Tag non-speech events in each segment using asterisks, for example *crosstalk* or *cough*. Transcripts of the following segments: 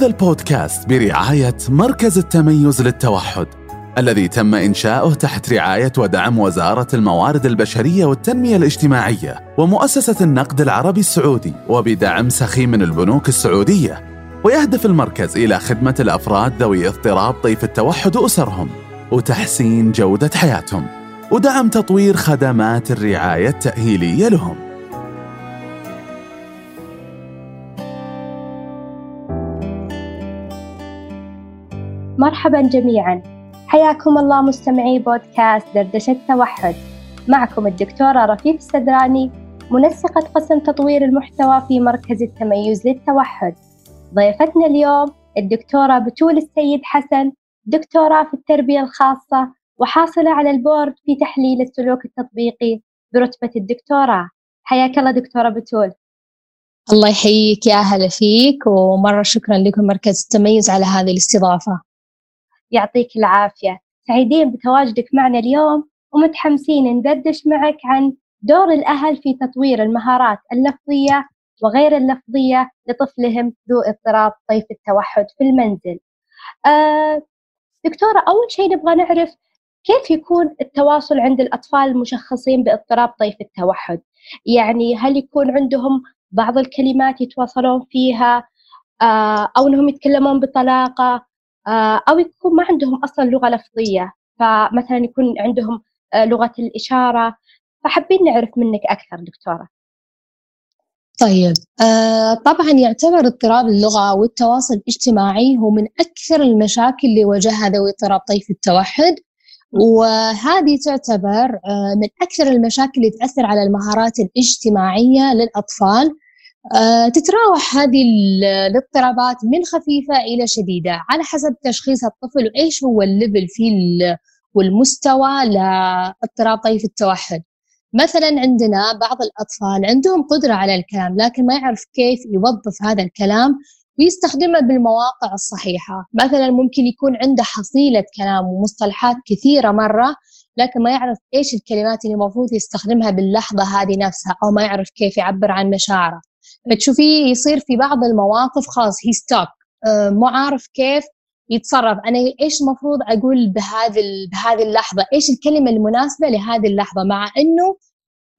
هذا البودكاست برعاية مركز التميز للتوحد الذي تم إنشاؤه تحت رعاية ودعم وزارة الموارد البشرية والتنمية الاجتماعية ومؤسسة النقد العربي السعودي وبدعم سخي من البنوك السعودية ويهدف المركز إلى خدمة الأفراد ذوي اضطراب طيف التوحد وأسرهم وتحسين جودة حياتهم ودعم تطوير خدمات الرعاية التأهيلية لهم. مرحبا جميعا. حياكم الله مستمعي بودكاست دردشة توحد معكم الدكتورة رفيف السدراني منسقة قسم تطوير المحتوى في مركز التميز للتوحد. ضيفتنا اليوم الدكتورة بتول السيد حسن دكتوراه في التربية الخاصة وحاصلة على البورد في تحليل السلوك التطبيقي برتبة الدكتوراه حياك الله دكتورة بتول. الله يحييك يا أهلا فيك ومرة شكرا لكم مركز التميز على هذه الاستضافة. يعطيك العافية. سعيدين بتواجدك معنا اليوم ومتحمسين ندردش معك عن دور الأهل في تطوير المهارات اللفظية وغير اللفظية لطفلهم ذو اضطراب طيف التوحد في المنزل. آه دكتورة أول شيء نبغى نعرف كيف يكون التواصل عند الأطفال المشخصين باضطراب طيف التوحد؟ يعني هل يكون عندهم بعض الكلمات يتواصلون فيها؟ آه أو أنهم يتكلمون بطلاقة؟ أو يكون ما عندهم أصلا لغة لفظية. فمثلا يكون عندهم آه لغة الإشارة. فحابين نعرف منك أكثر دكتورة. طيب آه طبعا يعتبر اضطراب اللغة والتواصل الاجتماعي هو من أكثر المشاكل اللي واجهها ذوي اضطراب طيف التوحد. وهذه تعتبر آه من أكثر المشاكل اللي تأثر على المهارات الاجتماعية للأطفال. آه تتراوح هذه الاضطرابات من خفيفة إلى شديدة. على حسب تشخيص الطفل وإيش هو الليفل فيه والمستوى لإضطراب طيف التوحد؟ مثلا عندنا بعض الأطفال عندهم قدرة على الكلام لكن ما يعرف كيف يوظف هذا الكلام ويستخدمه بالمواقع الصحيحة. مثلا ممكن يكون عنده حصيلة كلام ومصطلحات كثيرة مرة لكن ما يعرف إيش الكلمات اللي المفروض يستخدمها باللحظة هذه نفسها أو ما يعرف كيف يعبر عن مشاعره. فتشوفيه يصير في بعض المواقف خلاص هي ستوك مو عارف كيف يتصرف. أنا إيش المفروض أقول بهذه بهذه اللحظة؟ إيش الكلمة المناسبة لهذه اللحظة؟ مع إنه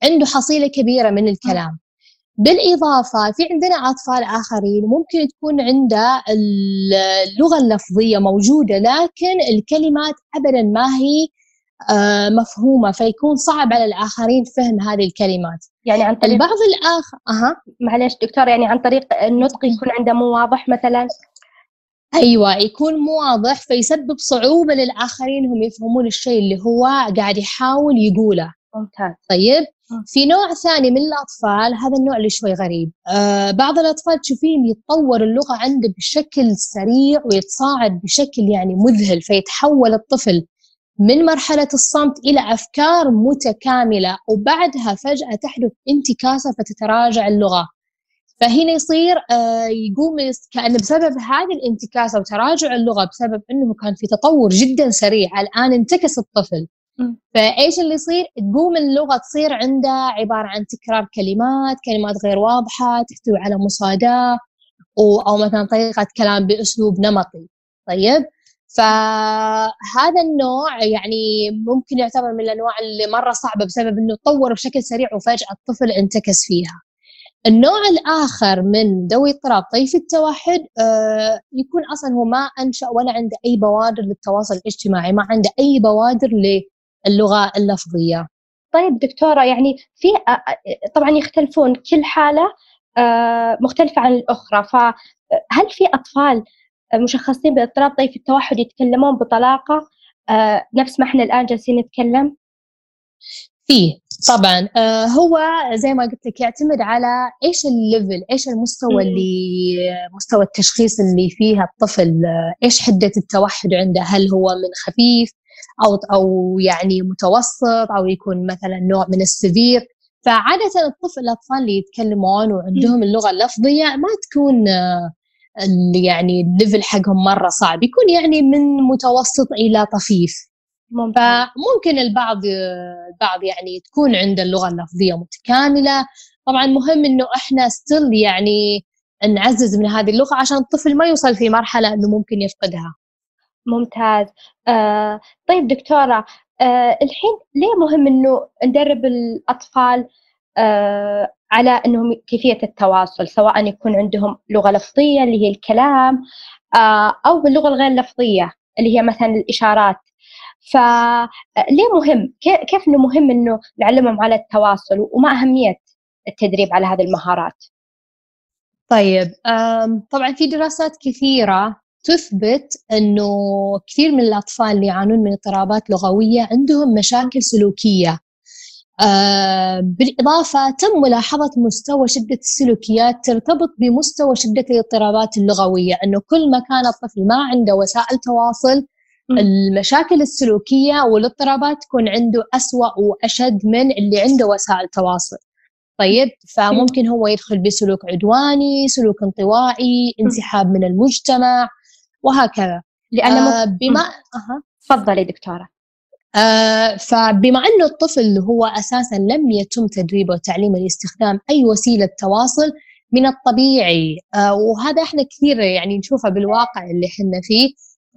عنده حصيلة كبيرة من الكلام. بالإضافة في عندنا أطفال آخرين ممكن تكون عنده اللغة اللفظية موجودة لكن الكلمات ابدا ما هي مفهومة فيكون صعب على الآخرين فهم هذه الكلمات. يعني عن طريق البعض الآخر أها؟ معلش دكتور يعني عن طريق النطق يكون عنده مو واضح مثلا؟ أيوه يكون مو واضح فيسبب صعوبة للآخرين هم يفهمون الشيء اللي هو قاعد يحاول يقوله. ممتاز. طيب؟ في نوع ثاني من الأطفال هذا النوع اللي شوي غريب. آه بعض الأطفال تشوفين يتطور اللغة عنده بشكل سريع ويتصاعد بشكل يعني مذهل فيتحول الطفل من مرحلة الصمت إلى أفكار متكاملة وبعدها فجأة تحدث انتكاسة فتتراجع اللغة فهنا يصير يقوم كأن بسبب هذه الانتكاسة وتراجع اللغة بسبب أنه كان في تطور جدا سريع الآن انتكس الطفل فإيش اللي يصير؟ تقوم اللغة تصير عنده عبارة عن تكرار كلمات، كلمات غير واضحة، تحتوي على مصاداة أو مثلا طريقة كلام بأسلوب نمطي. طيب؟ فهذا النوع يعني ممكن يعتبر من الأنواع اللي مرة صعبة بسبب إنه تطور بشكل سريع وفجأة الطفل انتكس فيها. النوع الآخر من ذوي اضطراب طيف التوحد آه يكون أصلا هو ما أنشأ ولا عنده أي بوادر للتواصل الاجتماعي ما عنده أي بوادر للغة اللفظية طيب دكتورة يعني في طبعا يختلفون كل حالة آه مختلفة عن الأخرى فهل في أطفال مشخصين باضطراب طيف التوحد يتكلمون بطلاقة. آه نفس ما إحنا الآن جالسين نتكلم؟ فيه طبعا. آه هو زي ما قلت لك يعتمد على إيش ال level إيش المستوى اللي مستوى التشخيص اللي فيها الطفل. إيش حدة التوحد عنده؟ هل هو من خفيف أو أو يعني متوسط أو يكون مثلا نوع من ال severe؟ فعادة الطفل الأطفال اللي يتكلمون وعندهم اللغة اللفظية ما تكون يعني ال level حقهم مرة صعب. يكون يعني من متوسط إلى طفيف. فممكن البعض البعض يعني تكون عنده اللغة اللفظية متكاملة. طبعا مهم إنه إحنا ستيل يعني نعزز من هذه اللغة عشان الطفل ما يوصل في مرحلة أنه ممكن يفقدها. ممتاز. آه طيب دكتورة آه الحين ليه مهم أنه ندرب الأطفال آه على أنهم كيفية التواصل سواء يكون عندهم لغة لفظية اللي هي الكلام آه أو باللغة الغير لفظية اللي هي مثلا الإشارات. فليه مهم؟ كيف إنه مهم إنه نعلمهم على التواصل؟ وما أهمية التدريب على هذه المهارات؟ طيب طبعا في دراسات كثيرة تثبت إنه كثير من الأطفال اللي يعانون من اضطرابات لغوية عندهم مشاكل سلوكية. بالإضافة تم ملاحظة مستوى شدة السلوكيات ترتبط بمستوى شدة الاضطرابات اللغوية أنه كل ما كان الطفل ما عنده وسائل تواصل المشاكل السلوكية والاضطرابات تكون عنده أسوأ وأشد من اللي عنده وسائل تواصل. طيب فممكن هو يدخل بسلوك عدواني سلوك انطوائي انسحاب من المجتمع وهكذا. لأن آه بما أه. تفضلي دكتورة. آه فبما أنه الطفل هو أساسا لم يتم تدريبه وتعليمه لاستخدام أي وسيلة تواصل من الطبيعي. آه وهذا إحنا كثير يعني نشوفه بالواقع اللي إحنا فيه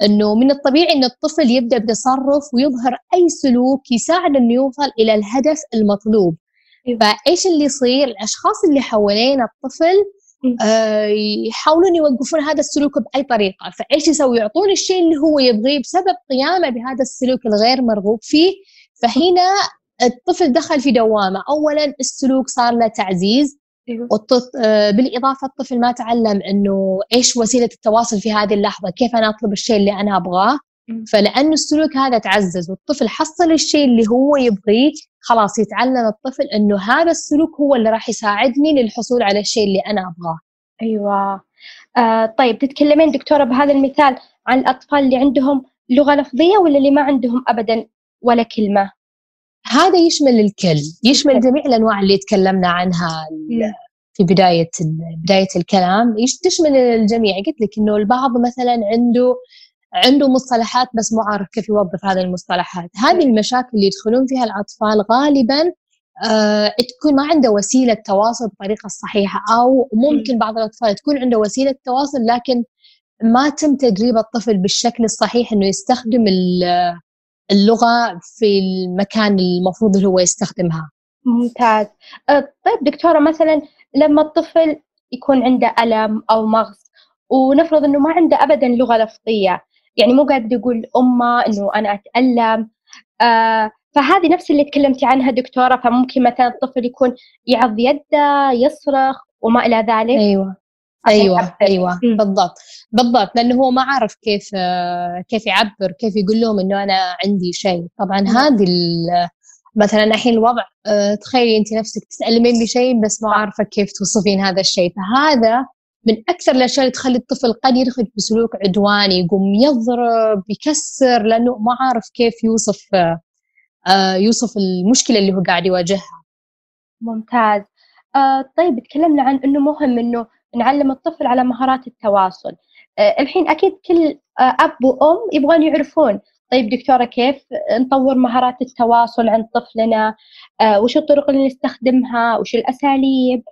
إنه من الطبيعي إن الطفل يبدأ بتصرف ويظهر أي سلوك يساعد إنه يوصل إلى الهدف المطلوب. إيه. فإيش اللي يصير؟ الأشخاص اللي حوالين الطفل يحاولون يوقفون هذا السلوك بأي طريقة. فإيش يسوي؟ يعطون الشيء اللي هو يبغيه بسبب قيامه بهذا السلوك الغير مرغوب فيه. فهنا الطفل دخل في دوامة اولا السلوك صار له تعزيز. أيوه. آه، بالإضافة الطفل ما تعلم أنه إيش وسيلة التواصل في هذه اللحظة كيف أنا أطلب الشيء اللي أنا أبغاه. فلأنه السلوك هذا تعزز والطفل حصل الشيء اللي هو يبغيه خلاص يتعلم الطفل أنه هذا السلوك هو اللي راح يساعدني للحصول على الشيء اللي أنا أبغاه. أيوة. آه طيب تتكلمين دكتورة بهذا المثال عن الأطفال اللي عندهم لغة لفظية ولا اللي ما عندهم أبدا ولا كلمة؟ هذا يشمل الكل يشمل جميع الأنواع اللي تكلمنا عنها في بداية بداية الكلام. تشمل الجميع. قلت لك إنه البعض مثلا عنده عنده مصطلحات بس مو عارف كيف يوظف هذه المصطلحات. هذه المشاكل اللي يدخلون فيها الأطفال غالبا آه تكون ما عنده وسيلة تواصل بالطريقة الصحيحه أو ممكن بعض الأطفال تكون عنده وسيلة تواصل لكن ما تم تدريب الطفل بالشكل الصحيح إنه يستخدم اللغة في المكان المفروض اللي هو يستخدمها. ممتاز. أه، طيب دكتورة مثلا لما الطفل يكون عنده ألم أو مغص ونفرض أنه ما عنده أبدا لغة لفظية يعني مو قاعد يقول أمه أنه أنا أتألم. آه فهذه نفس اللي تكلمتي عنها دكتورة فممكن مثلا الطفل يكون يعض يده يصرخ وما إلى ذلك. أيوة. أيوه أيوه. بالضبط. بالضبط. لأنه هو ما عرف كيف كيف يعبر كيف يقول لهم إنه أنا عندي شيء. طبعا هذه مثلا الحين الوضع آه، تخيلي انت نفسك تتألمين بشيء بس ما عارفة كيف توصفين هذا الشيء. فهذا من أكثر الأشياء اللي تخلي الطفل قد يدخل بسلوك عدواني يقوم يضرب يكسر لأنه ما عارف كيف يوصف آه، يوصف المشكلة اللي هو قاعد يواجهها. ممتاز. آه طيب تكلمنا عن إنه مهم إنه نعلم الطفل على مهارات التواصل. آه، الحين أكيد كل أب وأم يبغون يعرفون. طيب دكتورة كيف نطور مهارات التواصل عند طفلنا؟ وش الطرق اللي نستخدمها؟ وش الأساليب؟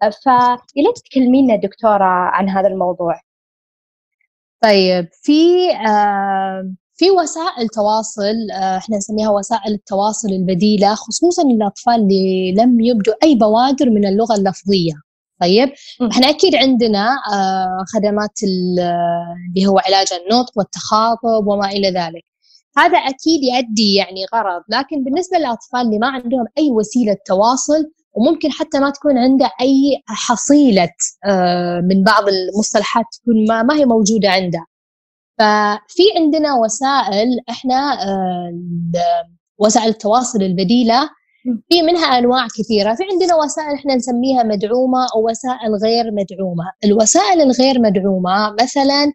فيا تكلمينا دكتورة عن هذا الموضوع. طيب في في وسائل تواصل إحنا نسميها وسائل التواصل البديلة خصوصا للأطفال اللي لم يبدوا أي بوادر من اللغة اللفظية. طيب إحنا أكيد عندنا آه، خدمات اللي هو علاج النطق والتخاطب وما إلى ذلك. هذا أكيد يؤدي يعني غرض لكن بالنسبة للأطفال اللي ما عندهم أي وسيلة تواصل وممكن حتى ما تكون عنده أي حصيلة آه، من بعض المصطلحات تكون ما, ما هي موجودة عنده. ففي عندنا وسائل إحنا آه، وسائل التواصل البديلة. في منها أنواع كثيرة. في عندنا وسائل إحنا نسميها مدعومة أو وسائل غير مدعومة. الوسائل الغير مدعومة مثلا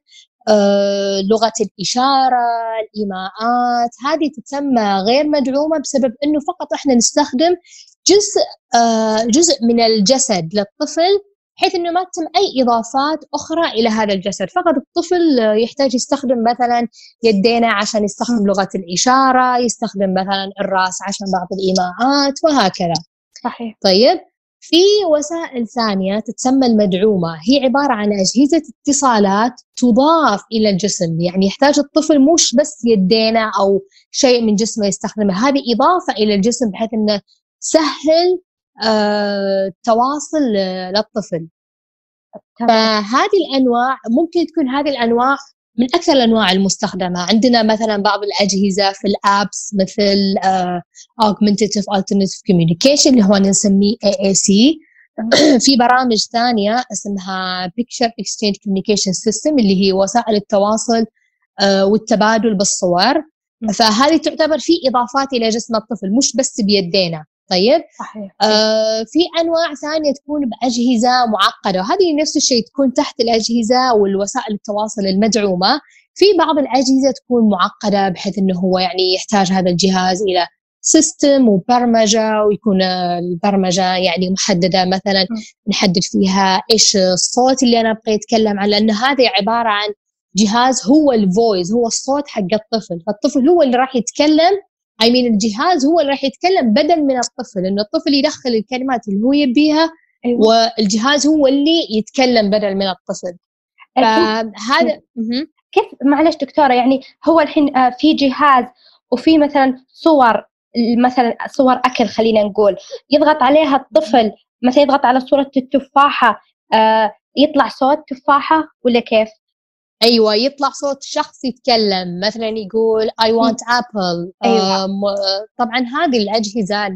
آه لغة الإشارة الإيماءات هذه تسمى غير مدعومة بسبب إنه فقط إحنا نستخدم جزء آه جزء من الجسد للطفل بحيث إنه ما تتم أي إضافات أخرى إلى هذا الجسد. فقط الطفل يحتاج يستخدم مثلا يدينا عشان يستخدم لغة الإشارة يستخدم مثلا الرأس عشان بعض الإيماءات وهكذا. صحيح. طيب في وسائل ثانية تتسمى المدعومة. هي عبارة عن أجهزة اتصالات تضاف إلى الجسم. يعني يحتاج الطفل مش بس يدينا أو شيء من جسمه يستخدمه. هذه إضافة إلى الجسم بحيث أنه سهل آه تواصل للطفل. فهذه الأنواع ممكن تكون هذه الأنواع من أكثر الأنواع المستخدمة. عندنا مثلا بعض الأجهزة في الأبس مثل uh, Augmentative Alternative Communication اللي هو نسميه AAC *clears throat* في برامج ثانية اسمها Picture Exchange Communication System اللي هي وسائل التواصل uh, والتبادل بالصور. فهذه تعتبر في إضافات إلى جسم الطفل مش بس بيدينا. طيب؟ صحيح. آه في أنواع ثانية تكون بأجهزة معقدة وهذه نفس الشيء تكون تحت الأجهزة والوسائل التواصل المدعومة. في بعض الأجهزة تكون معقدة بحيث إنه هو يعني يحتاج هذا الجهاز إلى system وبرمجة ويكون البرمجة يعني محددة مثلا نحدد فيها إيش الصوت اللي أنا أبغى اتكلم عنه لأن هذه عبارة عن جهاز هو ال voice هو الصوت حق الطفل. فالطفل هو اللي راح يتكلم I mean الجهاز هو اللي راح يتكلم بدل من الطفل إنه الطفل يدخل الكلمات اللي هو يبيها أيوة. والجهاز هو اللي يتكلم بدل من الطفل. فهذا كيف؟ معلش دكتورة يعني هو الحين آه، في جهاز وفي مثلا صور مثلا صور أكل خلينا نقول يضغط عليها الطفل مثلا يضغط على صورة التفاحة آه، يطلع صوت تفاحة ولا كيف؟ أيوه يطلع صوت شخص يتكلم مثلا يقول اي وانت ابل طبعا هذه الأجهزة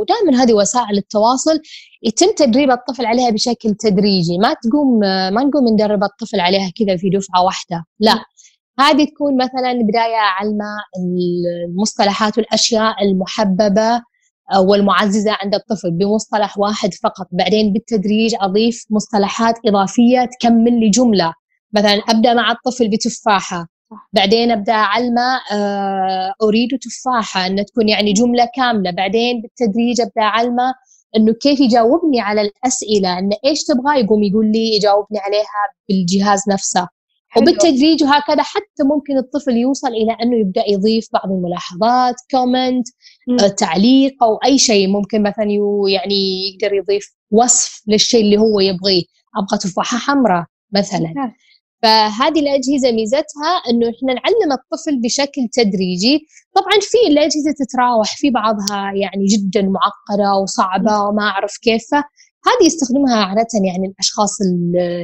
ودائما هذه وسائل التواصل يتم تدريب الطفل عليها بشكل تدريجي. ما تقوم ما نقوم ندرب الطفل عليها كذا في دفعة واحدة لا. هذه تكون مثلا بداية علمه المصطلحات والأشياء المحببة آه، والمعززة عند الطفل بمصطلح واحد فقط. بعدين بالتدريج أضيف مصطلحات إضافية تكمل لي جملة. مثلا أبدأ مع الطفل بتفاحة. بعدين أبدأ أعلمه آه، أريد تفاحة إنها تكون يعني جملة كاملة. بعدين بالتدريج أبدأ أعلمه إنه كيف يجاوبني على الأسئلة انه إيش تبغى يقوم يقول لي يجاوبني عليها بالجهاز نفسه. وبالتدريج وهكذا حتى ممكن الطفل يوصل إلى إنه يبدأ يضيف بعض الملاحظات كومنت آه، تعليق أو أي شيء. ممكن مثلا يعني يقدر يضيف وصف للشيء اللي هو يبغيه. أبغى تفاحة حمراء مثلا. فهذه الأجهزة ميزتها أنه إحنا نعلم الطفل بشكل تدريجي. طبعا في الأجهزة تتراوح في بعضها يعني جدا معقدة وصعبة وما أعرف كيف. هذه يستخدمها عادة يعني الأشخاص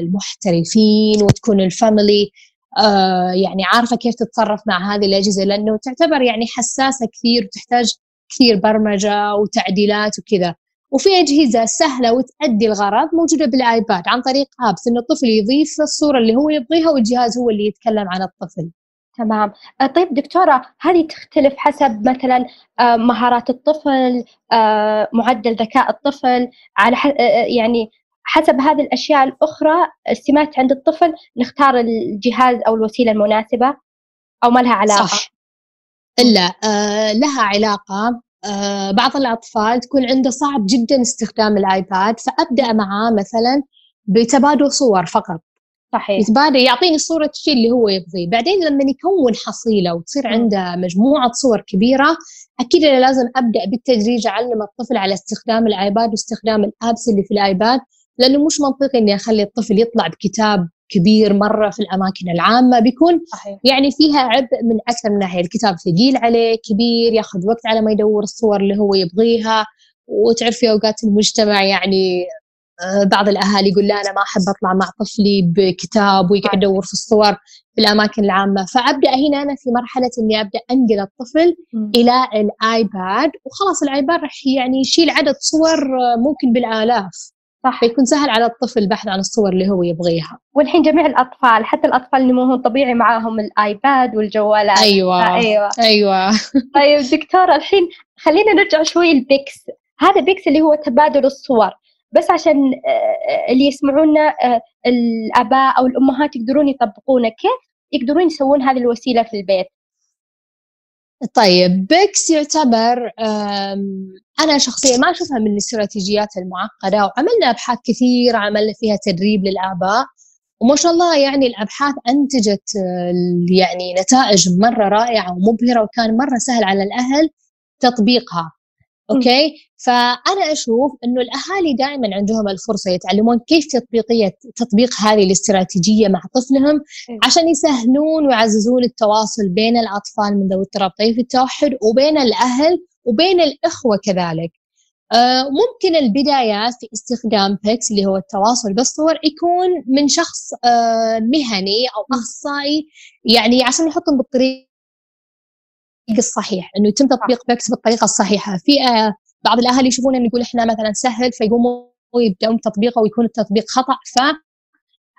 المحترفين وتكون ال family آه يعني عارفة كيف تتصرف مع هذه الأجهزة لأنه تعتبر يعني حساسة كثير وتحتاج كثير برمجة وتعديلات وكذا. وفي أجهزة سهلة وتأدي الغرض موجودة بال iPad عن طريق apps إن الطفل يضيف الصورة اللي هو يبغيها والجهاز هو اللي يتكلم عن الطفل. تمام. آه، طيب دكتورة هذه تختلف حسب مثلا آه، مهارات الطفل آه، معدل ذكاء الطفل؟ على يعني حسب هذه الأشياء الأخرى سمات عند الطفل نختار الجهاز أو الوسيلة المناسبة؟ أو ما لها علاقة؟ صح. لا آه لها علاقة بعض الأطفال تكون عنده صعب جدا استخدام الآيباد فأبدأ معاه مثلا بتبادل صور فقط. صحيح. يتبادل يعطيني صورة الشيء اللي هو يبغيه بعدين لما يكون حصيلة وتصير عنده مجموعة صور كبيرة أكيد أنا لازم أبدأ بالتدريج أعلم الطفل على استخدام الآيباد واستخدام الآبس اللي في الآيباد لأنه مش منطقي إني أخلي الطفل يطلع بكتاب كبير مرة في الأماكن العامة بيكون صحيح. يعني فيها عبء من أكثر من ناحية. الكتاب ثقيل عليه كبير ياخذ وقت على ما يدور الصور اللي هو يبغيها. وتعرفي أوقات المجتمع يعني آه، بعض الأهالي يقول لا أنا ما أحب أطلع مع طفلي بكتاب ويقعد يدور في الصور في الأماكن العامة. فأبدأ هنا أنا في مرحلة إني أبدأ أنقل الطفل م. إلى ال iPad. وخلاص ال iPad راح يعني يشيل عدد صور آه، ممكن بالآلاف. صح. يكون سهل على الطفل البحث عن الصور اللي هو يبغيها. والحين جميع الأطفال حتى الأطفال اللي مو طبيعي معاهم ال iPad والجوالات أيوة. آه أيوة. أيوة. *laughs* طيب دكتورة الحين خلينا نرجع شوي ال PECS هذا PECS اللي هو تبادل الصور. بس عشان آه، اللي يسمعونا آه، الآباء أو الأمهات يقدرون يطبقونه كيف يقدرون يسوون هذه الوسيلة في البيت؟ طيب بيكس يعتبر أنا شخصيا ما أشوفها من الاستراتيجيات المعقدة وعملنا أبحاث كثير عملنا فيها تدريب للآباء وما شاء الله يعني الأبحاث أنتجت يعني نتائج مرة رائعة ومبهرة وكان مرة سهل على الأهل تطبيقها. Okay؟ فأنا أشوف إنه الأهالي دائما عندهم الفرصة يتعلمون كيف تطبيقيه تطبيق هذه الاستراتيجية مع طفلهم عشان يسهلون ويعززون التواصل بين الأطفال من ذوي اضطراب طيف التوحد وبين الأهل وبين الإخوة كذلك. آه، ممكن البدايات في استخدام PECS اللي هو التواصل بالصور يكون من شخص آه، مهني أو أخصائي يعني عشان يحطهم بالطريق الصحيح إنه يتم تطبيق PECS بالطريقة الصحيحة. في آه، بعض الاهالي يشوفون إنه يقول إحنا مثلا سهل فيقوموا يبدأون تطبيقه ويكون التطبيق خطأ. ف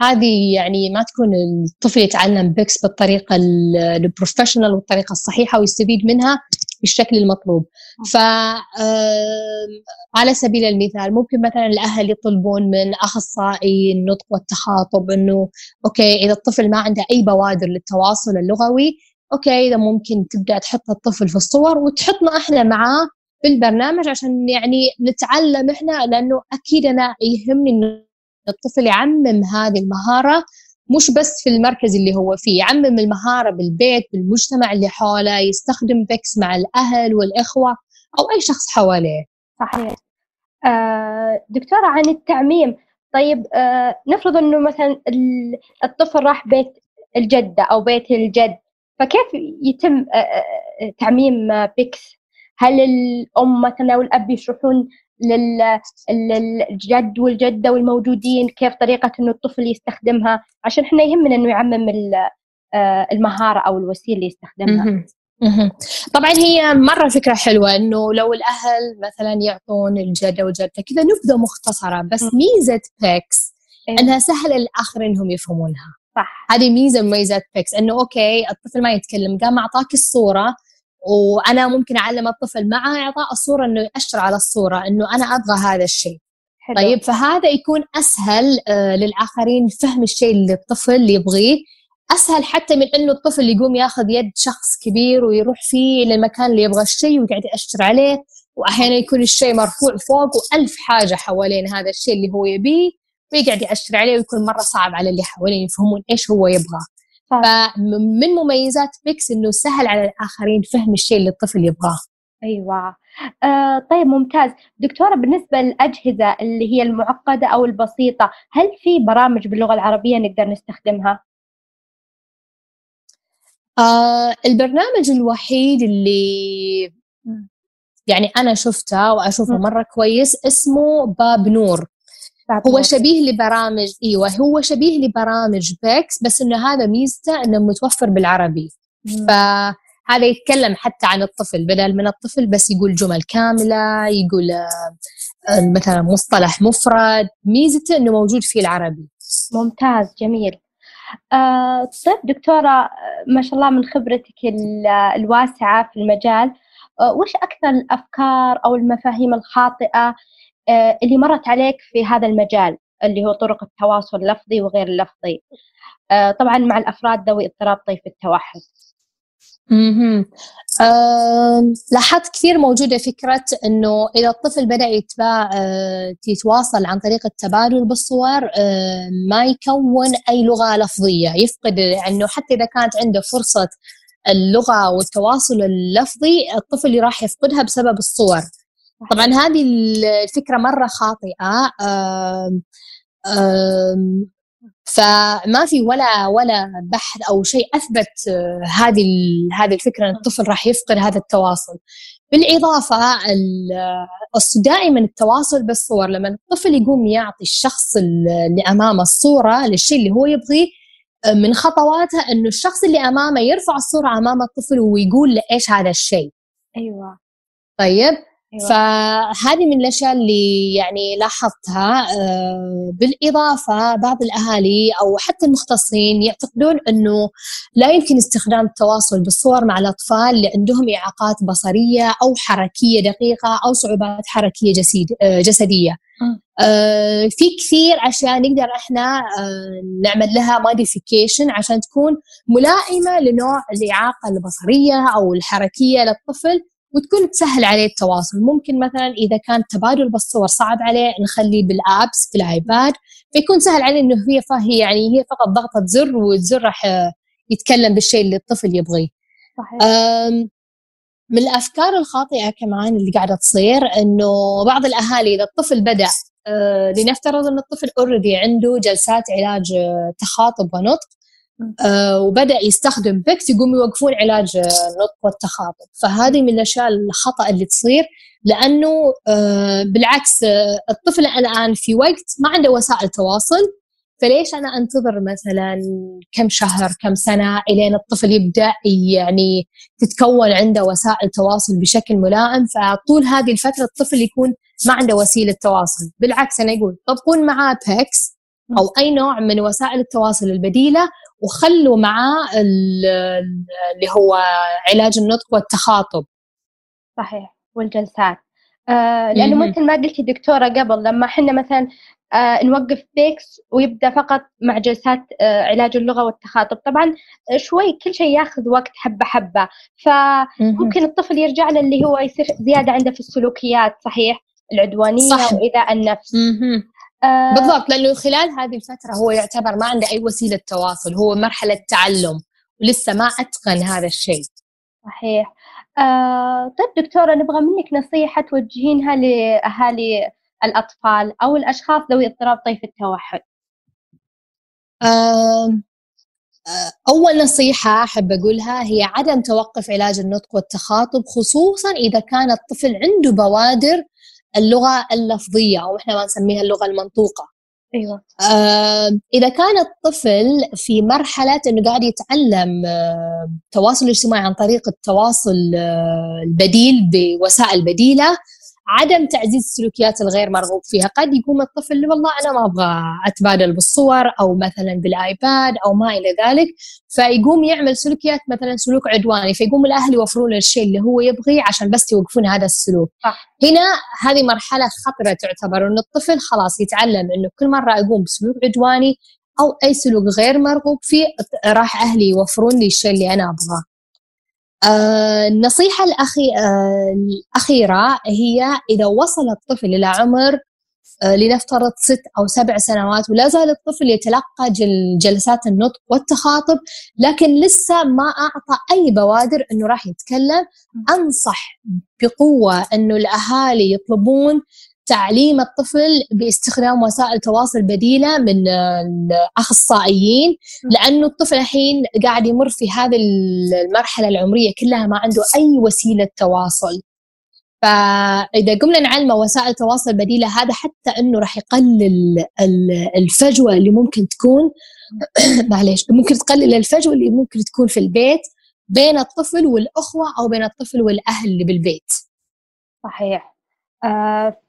هذه يعني ما تكون الطفل يتعلم PECS بالطريقة ال professional والطريقة الصحيحة ويستفيد منها بالشكل المطلوب. ف على سبيل المثال ممكن مثلا الأهل يطلبون من أخصائي النطق والتخاطب إنه okay إذا الطفل ما عنده أي بوادر للتواصل اللغوي Okay إذا ممكن تبدأ تحط الطفل في الصور وتحطنا إحنا معاه في البرنامج عشان يعني نتعلم إحنا لأنه أكيد أنا يهمني إنه الطفل يعمم هذه المهارة مش بس في المركز اللي هو فيه يعمم المهارة بالبيت بالمجتمع اللي حوله يستخدم PECS مع الأهل والإخوة أو أي شخص حواليه. صحيح. آه دكتورة عن التعميم. طيب آه نفرض أنه مثلا الطفل راح بيت الجدة أو بيت الجد. فكيف يتم آه, آه، تعميم بيكس؟ هل الأم مثلا أو الأب يشرحون للجد والجدة والموجودين كيف طريقة إنه الطفل يستخدمها؟ عشان إحنا يهمنا إنه يعمم آه، المهارة أو الوسيلة اللي يستخدمها. طبعا هي مرة فكرة حلوة إنه لو الأهل مثلا يعطون الجدة والجده كذا نبذة مختصرة بس ميزة بيكس إيه. إنها سهلة للآخرين إنهم يفهمونها. صح. هذه ميزة من مميزات PECS إنه okay الطفل ما يتكلم قام أعطاك الصورة وأنا ممكن أعلم الطفل مع اعطاء الصورة إنه يأشر على الصورة إنه أنا أبغى هذا الشيء. حلو. طيب فهذا يكون أسهل آه للآخرين فهم الشيء اللي الطفل يبغيه. أسهل حتى من إنه الطفل يقوم ياخذ يد شخص كبير ويروح فيه للمكان اللي يبغى الشيء ويقعد يأشر عليه وأحيانا يكون الشيء مرفوع فوق وألف حاجة حوالين هذا الشيء اللي هو يبيه. ويقعد يأشر عليه ويكون مرة صعب على اللي حوالين يفهمون إيش هو يبغى. فمن مميزات بيكس إنه سهل على الآخرين فهم الشيء اللي الطفل يبغاه. أيوه. آه طيب ممتاز. دكتورة بالنسبة للأجهزة اللي هي المعقدة أو البسيطة هل في برامج باللغة العربية نقدر نستخدمها؟ آه البرنامج الوحيد اللي يعني أنا شفته وأشوفه مرة كويس اسمه باب نور. هو شبيه لبرامج إيوه هو شبيه لبرامج بيكس بس إنه هذا ميزته إنه متوفر بالعربي. فهذا يتكلم حتى عن الطفل بدل من الطفل بس يقول جمل كاملة يقول مثلا مصطلح مفرد. ميزته إنه موجود في العربي. ممتاز جميل. آه طيب دكتورة ما شاء الله من خبرتك الواسعة في المجال. آه وش أكثر الأفكار أو المفاهيم الخاطئة اللي مرت عليك في هذا المجال اللي هو طرق التواصل اللفظي وغير اللفظي. آه، طبعا مع الأفراد ذوي اضطراب طيف التوحد. أها لاحظت كثير موجودة فكرة إنه إذا الطفل بدأ يتبا أه يتواصل عن طريق التبادل بالصور ما يكون أي لغة لفظية. يفقد إنه حتى إذا كانت عنده فرصة اللغة والتواصل اللفظي الطفل راح يفقدها بسبب الصور. طبعا هذه الفكرة مرة خاطئة فما في ولا ولا بحث أو شيء أثبت آه، هذه هذه الفكرة إن الطفل راح يفقد هذا التواصل. بالإضافة دائما التواصل بالصور لما الطفل يقوم يعطي الشخص اللي أمامه الصورة للشيء اللي هو يبغيه آه، من خطواتها إنه الشخص اللي أمامه يرفع الصورة أمام الطفل ويقول له إيش هذا الشيء. أيوه. طيب؟ أيوة. فهذه من الأشياء اللي يعني لاحظتها آه، بالإضافة بعض الأهالي أو حتى المختصين يعتقدون إنه لا يمكن استخدام التواصل بالصور مع الأطفال اللي عندهم إعاقات بصرية أو حركية دقيقة أو صعوبات حركية آه، جسدية. آه في كثير أشياء نقدر إحنا نعمل لها موديفيكيشن عشان تكون ملائمة لنوع الإعاقة البصرية أو الحركية للطفل وتكون تسهل عليه التواصل. ممكن مثلا إذا كان تبادل بالصور صعب عليه نخليه بال apps في ال iPad فيكون سهل عليه إنه هي فهي يعني هي فقط ضغطة زر والزر راح يتكلم بالشيء اللي الطفل يبغيه. صحيح. من الأفكار الخاطئة كمان اللي قاعدة تصير إنه بعض الأهالي إذا الطفل بدأ آه لنفترض إن الطفل already عنده جلسات علاج آه، تخاطب ونطق آه وبدأ يستخدم بيكس يقوم يوقفون علاج النطق والتخاطب. فهذه من الأشياء الخطأ اللي تصير لأنه آه بالعكس آه الطفل الآن في وقت ما عنده وسائل تواصل فليش أنا أنتظر مثلا كم شهر كم سنة إلين الطفل يبدأ يعني تتكون عنده وسائل تواصل بشكل ملائم؟ فطول هذه الفترة الطفل يكون ما عنده وسيلة تواصل. بالعكس أنا أقول طبقون معاه بيكس أو أي نوع من وسائل التواصل البديلة وخلوا معاه اللي هو علاج النطق والتخاطب. صحيح والجلسات. آه لأنه مثل ما قلتي دكتورة قبل لما إحنا مثلا آه نوقف بيكس ويبدأ فقط مع جلسات آه علاج اللغة والتخاطب. طبعا شوي كل شيء ياخذ وقت حبة حبة. فممكن الطفل يرجع له اللي هو يصير زيادة عنده في السلوكيات صحيح؟ العدوانية صح. وإيذاء النفس. آه بالضبط لأنه خلال هذه الفترة هو يعتبر ما عنده أي وسيلة تواصل هو مرحلة تعلم ولسه ما أتقن هذا الشيء. صحيح. آه طيب دكتورة نبغى منك نصيحة توجهينها لأهالي الأطفال أو الأشخاص ذوي اضطراب طيف التوحد. آه أول نصيحة أحب أقولها هي عدم توقف علاج النطق والتخاطب خصوصا إذا كان الطفل عنده بوادر اللغة اللفظية أو إحنا ما نسميها اللغة المنطوقة. أيوه. آه إذا كان الطفل في مرحلة إنه قاعد يتعلم آه تواصل اجتماعي عن طريق التواصل آه البديل بوسائل بديلة عدم تعزيز السلوكيات الغير مرغوب فيها. قد يقوم الطفل والله أنا ما أبغى أتبادل بالصور أو مثلا بالآيباد أو ما إلى ذلك فيقوم يعمل سلوكيات مثلا سلوك عدواني فيقوم الأهل يوفرون له الشيء اللي هو يبغيه عشان بس يوقفون هذا السلوك. صح. هنا هذه مرحلة خطرة تعتبر إنه الطفل خلاص يتعلم إنه كل مرة اقوم بسلوك عدواني أو أي سلوك غير مرغوب فيه راح أهلي يوفرون لي الشيء اللي أنا أبغاه. آه النصيحة الأخي آه الأخيرة هي إذا وصل الطفل إلى عمر آه لنفترض ست أو سبع سنوات ولا زال الطفل يتلقى جل جلسات النطق والتخاطب لكن لسه ما أعطى أي بوادر أنه راح يتكلم. أنصح بقوة أنه الأهالي يطلبون تعليم الطفل باستخدام وسائل تواصل بديلة من الأخصائيين لأنه الطفل الحين قاعد يمر في هذه المرحلة العمرية كلها ما عنده أي وسيلة تواصل. فإذا قمنا نعلمه وسائل تواصل بديلة هذا حتى إنه راح يقلل الفجوة اللي ممكن تكون *coughs* معليش ممكن تقلل الفجوة اللي ممكن تكون في البيت بين الطفل والأخوة أو بين الطفل والأهل اللي بالبيت. صحيح.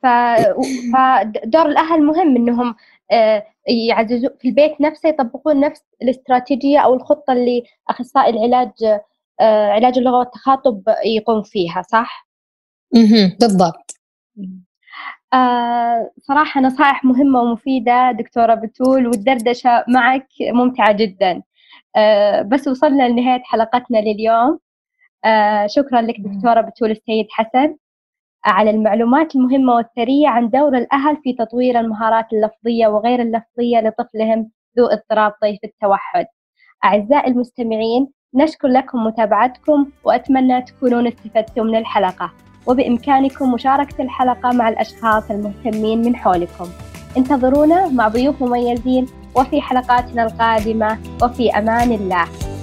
فدور الأهل مهم إنهم آه، يعززوا في البيت نفسه يطبقون نفس الاستراتيجية أو الخطة اللي أخصائي العلاج آه، علاج اللغة والتخاطب يقوم فيها صح؟ بالضبط. صراحة نصائح مهمة ومفيدة دكتورة بتول والدردشة معك ممتعة جدا. بس وصلنا لنهاية حلقتنا لليوم. شكرا لك دكتورة بتول السيد حسن. على المعلومات المهمة والثرية عن دور الأهل في تطوير المهارات اللفظية وغير اللفظية لطفلهم ذو اضطراب طيف التوحد. أعزائي المستمعين نشكر لكم متابعتكم وأتمنى تكونون استفدتم من الحلقة. وبإمكانكم مشاركة الحلقة مع الأشخاص المهتمين من حولكم. انتظرونا مع ضيوف مميزين وفي حلقاتنا القادمة وفي أمان الله.